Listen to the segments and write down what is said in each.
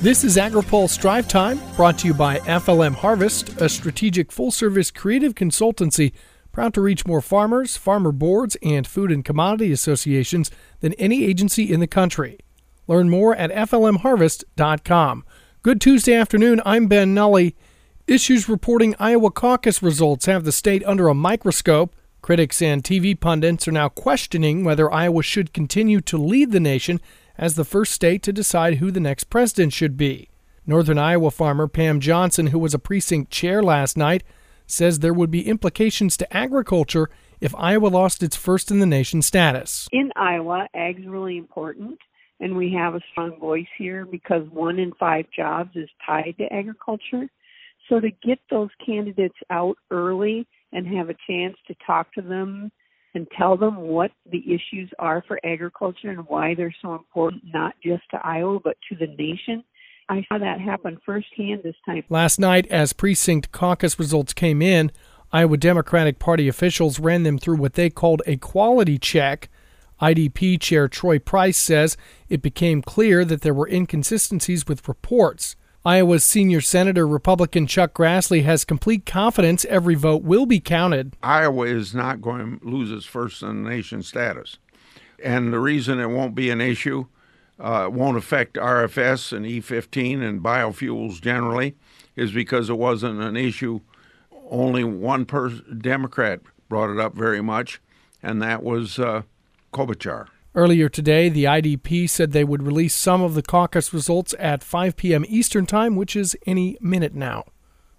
This is AgriPulse Drive Time, brought to you by FLM Harvest, a strategic full service creative consultancy proud to reach more farmers, farmer boards, and food and commodity associations than any agency in the country. Learn more at FLMHarvest.com. Good Tuesday afternoon. I'm Ben Nuelle. Issues reporting Iowa caucus results have the state under a microscope. Critics and TV pundits are now questioning whether Iowa should continue to lead the nation as the first state to decide who the next president should be. Northern Iowa farmer Pam Johnson, who was a precinct chair last night, says there would be implications to agriculture if Iowa lost its first in the nation status. In Iowa, ag's really important, and we have a strong voice here because one in five jobs is tied to agriculture. So to get those candidates out early and have a chance to talk to them and tell them what the issues are for agriculture and why they're so important, not just to Iowa, but to the nation. I saw that happen firsthand this time. Last night, as precinct caucus results came in, Iowa Democratic Party officials ran them through what they called a quality check. IDP Chair Troy Price says it became clear that there were inconsistencies with reports. Iowa's senior senator, Republican Chuck Grassley, has complete confidence every vote will be counted. Iowa is not going to lose its first in the nation status. And the reason it won't be an issue, uh, won't affect RFS and E15 and biofuels generally, is because it wasn't an issue. Only one person, Democrat brought it up very much, and that was uh. Earlier today, the IDP said they would release some of the caucus results at 5 p.m. Eastern Time, which is any minute now.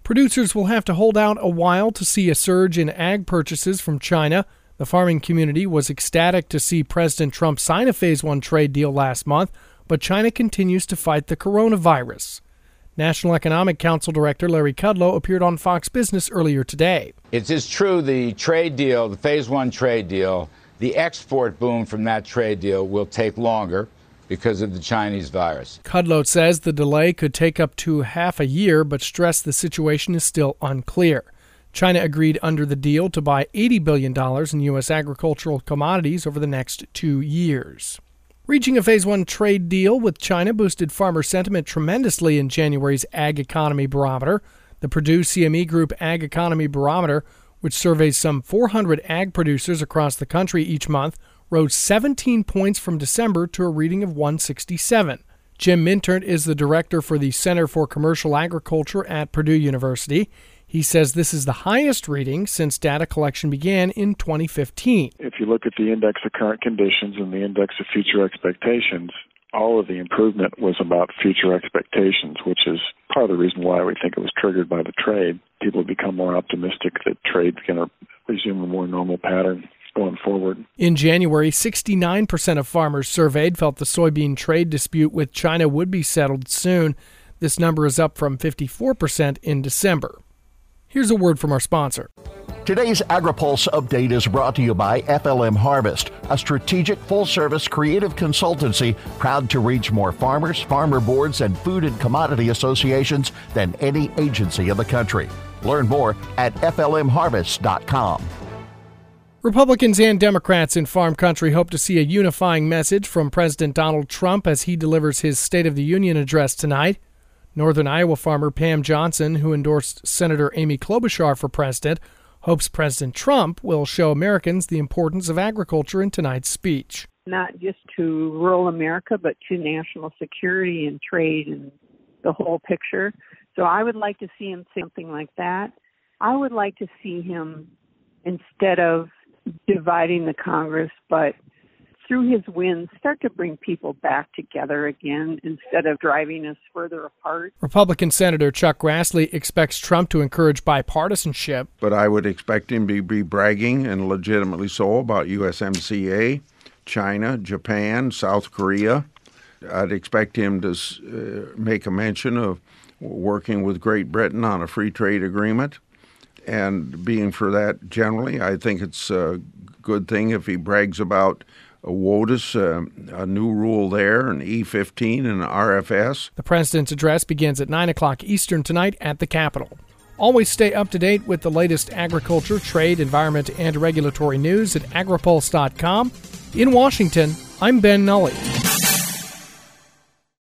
Producers will have to hold out a while to see a surge in ag purchases from China. The farming community was ecstatic to see President Trump sign a Phase 1 trade deal last month, but China continues to fight the coronavirus. National Economic Council Director Larry Kudlow appeared on Fox Business earlier today. It is true the trade deal, the Phase 1 trade deal, the export boom from that trade deal will take longer because of the Chinese virus. Kudlow says the delay could take up to half a year, but stressed the situation is still unclear. China agreed under the deal to buy $80 billion in U.S. agricultural commodities over the next two years. Reaching a Phase 1 trade deal with China boosted farmer sentiment tremendously in January's Ag Economy Barometer. The Purdue CME Group Ag Economy Barometer which surveys some 400 ag producers across the country each month, rose 17 points from December to a reading of 167. Jim Mintert is the director for the Center for Commercial Agriculture at Purdue University. He says this is the highest reading since data collection began in 2015. If you look at the index of current conditions and the index of future expectations, all of the improvement was about future expectations, which is part of the reason why we think it was triggered by the trade. People have become more optimistic that trade's going to resume a more normal pattern going forward. In January, 69% of farmers surveyed felt the soybean trade dispute with China would be settled soon. This number is up from 54% in December. Here's a word from our sponsor. Today's AgriPulse update is brought to you by FLM Harvest, a strategic full service creative consultancy proud to reach more farmers, farmer boards, and food and commodity associations than any agency in the country. Learn more at FLMHarvest.com. Republicans and Democrats in farm country hope to see a unifying message from President Donald Trump as he delivers his State of the Union address tonight. Northern Iowa farmer Pam Johnson, who endorsed Senator Amy Klobuchar for president, hopes President Trump will show Americans the importance of agriculture in tonight's speech. Not just to rural America, but to national security and trade and the whole picture. So I would like to see him say something like that. I would like to see him, instead of dividing the Congress, but through his wins, start to bring people back together again instead of driving us further apart. Republican Senator Chuck Grassley expects Trump to encourage bipartisanship. But I would expect him to be bragging, and legitimately so, about USMCA, China, Japan, South Korea. I'd expect him to uh, make a mention of working with Great Britain on a free trade agreement. And being for that generally, I think it's a good thing if he brags about a WOTUS, uh, a new rule there, an E15 and an RFS. The president's address begins at 9 o'clock Eastern tonight at the Capitol. Always stay up to date with the latest agriculture, trade, environment, and regulatory news at agripulse.com. In Washington, I'm Ben Nuelle.